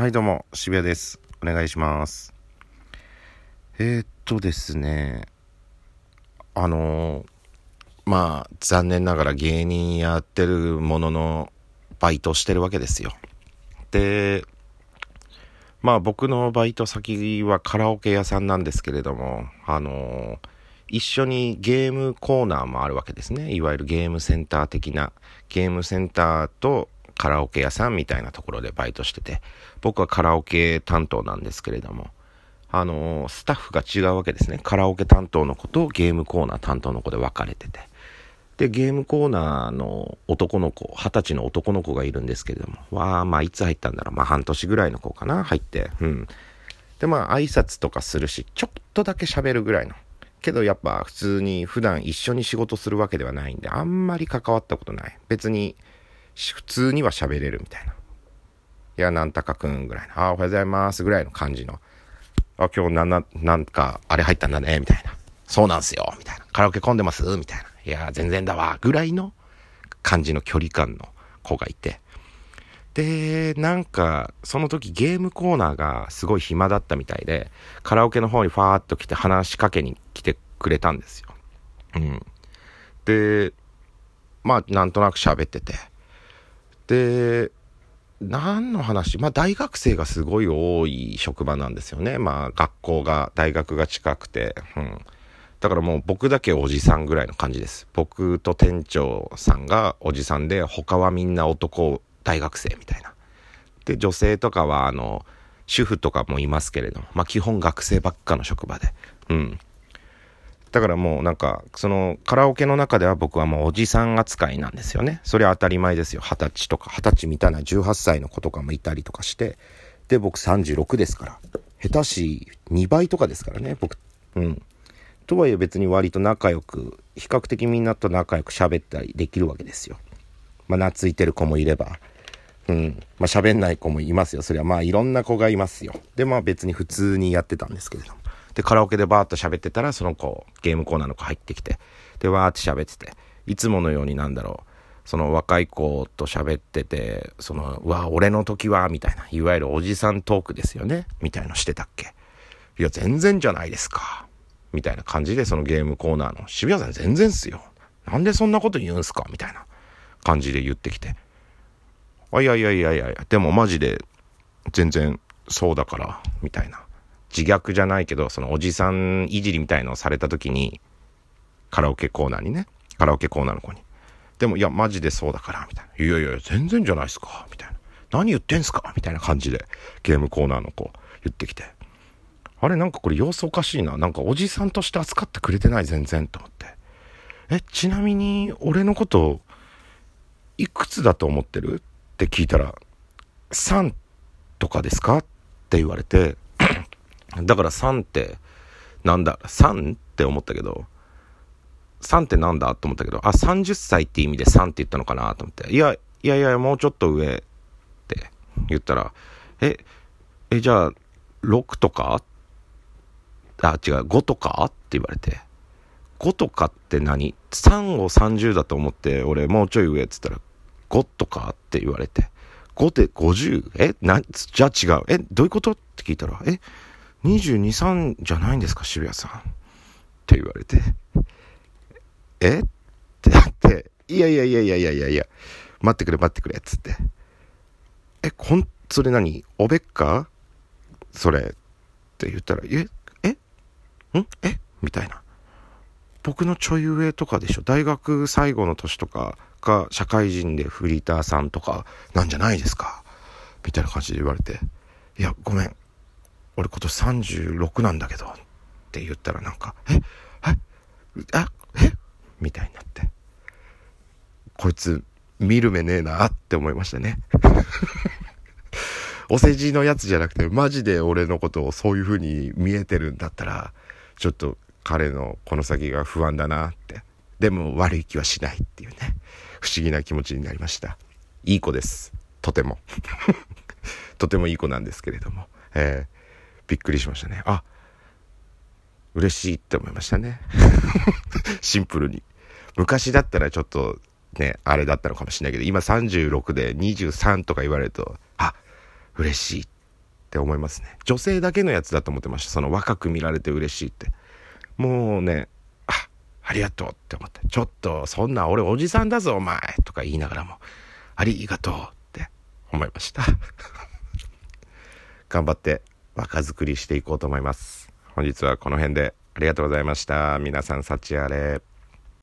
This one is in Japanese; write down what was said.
はい、どうも、渋谷です。お願いします。えー、っとですね、あのーまあ、残念ながら芸人やってるものの、バイトしてるわけですよ。で、まあ僕のバイト先はカラオケ屋さんなんですけれども、あのー一緒にゲームコーナーもあるわけですね。いわゆるゲームセンター的な、ゲームセンターとカラオケ屋さんみたいなところでバイトしてて、僕はカラオケ担当なんですけれども、あのスタッフが違うわけですね。カラオケ担当の子とゲームコーナー担当の子で分かれてて。で、ゲームコーナーの男の子、二十歳の男の子がいるんですけれども、わあ、まあ、いつ入ったんだろう。まあ、半年ぐらいの子かな、入って。うん。で、まあ、挨拶とかするし、ちょっとだけ喋るぐらいの。けど、やっぱ、普通に普段一緒に仕事するわけではないんで、あんまり関わったことない。別に、普通には喋れるみたいな。いや、なんたかくんぐらいの。あ、おはようございますぐらいの感じの。あ、今日なな、なんか、あれ入ったんだね、みたいな。そうなんすよ、みたいな。カラオケ混んでます？みたいな。いや、全然だわ、ぐらいの感じの距離感の子がいて。で、なんか、その時ゲームコーナーがすごい暇だったみたいで、カラオケの方にファーっと来て話しかけに来てくれたんですよ。うん。で、まあ、なんとなく喋ってて。で、何の話？まあ大学生がすごい多い職場なんですよね。まあ学校が、大学が近くて。うん。だからもう僕だけおじさんぐらいの感じです。僕と店長さんがおじさんで、他はみんな男、大学生みたいな。で、女性とかはあの、主婦とかもいますけれども、まあ基本学生ばっかの職場で。うん。だからもうなんか、そのカラオケの中では僕はもうおじさん扱いなんですよね。それは当たり前ですよ。二十歳とか、二十歳みたいな18歳の子とかもいたりとかして。で、僕36ですから。下手し2倍とかですからね、僕。うん。とはいえ別に割と仲良く、比較的みんなと仲良く喋ったりできるわけですよ。まあ、懐いてる子もいれば、うん。まあ、喋んない子もいますよ。それはまあ、いろんな子がいますよ。で、まあ別に普通にやってたんですけれども。で、カラオケでバーッと喋ってたら、その子、ゲームコーナーの子入ってきて、で、わーって喋ってて、いつものようになんだろう、その若い子と喋ってて、その、うわ、俺の時は、みたいな、いわゆるおじさんトークですよね、みたいのしてたっけ。いや、全然じゃないですか。みたいな感じで、そのゲームコーナーの、渋谷さん全然っすよ。なんでそんなこと言うんすか？みたいな感じで言ってきて。あ、いやいやいやいや、でもマジで、全然そうだから、みたいな。自虐じゃないけど、そのおじさんいじりみたいのをされた時に、カラオケコーナーにね、カラオケコーナーの子に。でも、いや、マジでそうだから、みたいな。いやいや、全然じゃないっすか、みたいな。何言ってんすかみたいな感じで、ゲームコーナーの子、言ってきて。あれ、なんかこれ様子おかしいな。なんかおじさんとして扱ってくれてない、全然、と思って。え、ちなみに、俺のこと、いくつだと思ってる？って聞いたら、3とかですか？って言われて、だから3って、なんだ、3って思ったけど、3ってなんだ？と思ったけど、あ、30歳って意味で3って言ったのかなと思って、いや、いやいや、もうちょっと上って言ったら、え、え、じゃあ、6とか？あ、違う、5とか？って言われて、5とかって何 ?3 を30だと思って、俺もうちょい上って言ったら、5とかって言われて、5って 50? え？な、じゃあ違う。え、どういうこと？って聞いたら、え、22、3じゃないんですか、渋谷さん。って言われて、え？ってなって、いやいやいやいやいやいやいや、待ってくれ待ってくれ、っつって。え、こん、それ何？おべっか？それ。って言ったら、え、え？ん？え？みたいな。僕のちょい上とかでしょ？大学最後の年とかが社会人でフリーターさんとかなんじゃないですか？みたいな感じで言われて。いや、ごめん。俺今年36なんだけど。って言ったらなんか、え？え？あ？え？みたいになって。こいつ、見る目ねえなって思いましたね。お世辞のやつじゃなくて、マジで俺のことをそういう風に見えてるんだったら、ちょっと彼のこの先が不安だなって。でも悪い気はしないっていうね、不思議な気持ちになりました。いい子です。とても。とてもいい子なんですけれども。えーびっくりしましたね。あ、嬉しいって思いましたね。シンプルに。昔だったらちょっとね、あれだったのかもしれないけど、今36で23とか言われると、あ、嬉しいって思いますね女性だけのやつだと思ってましたその若く見られて嬉しいってもうねありがとうって思ってちょっとそんな俺おじさんだぞお前とか言いながらもありがとうって思いました。頑張って若作りしていこうと思います。本日はこの辺でありがとうございました。皆さん幸あれ。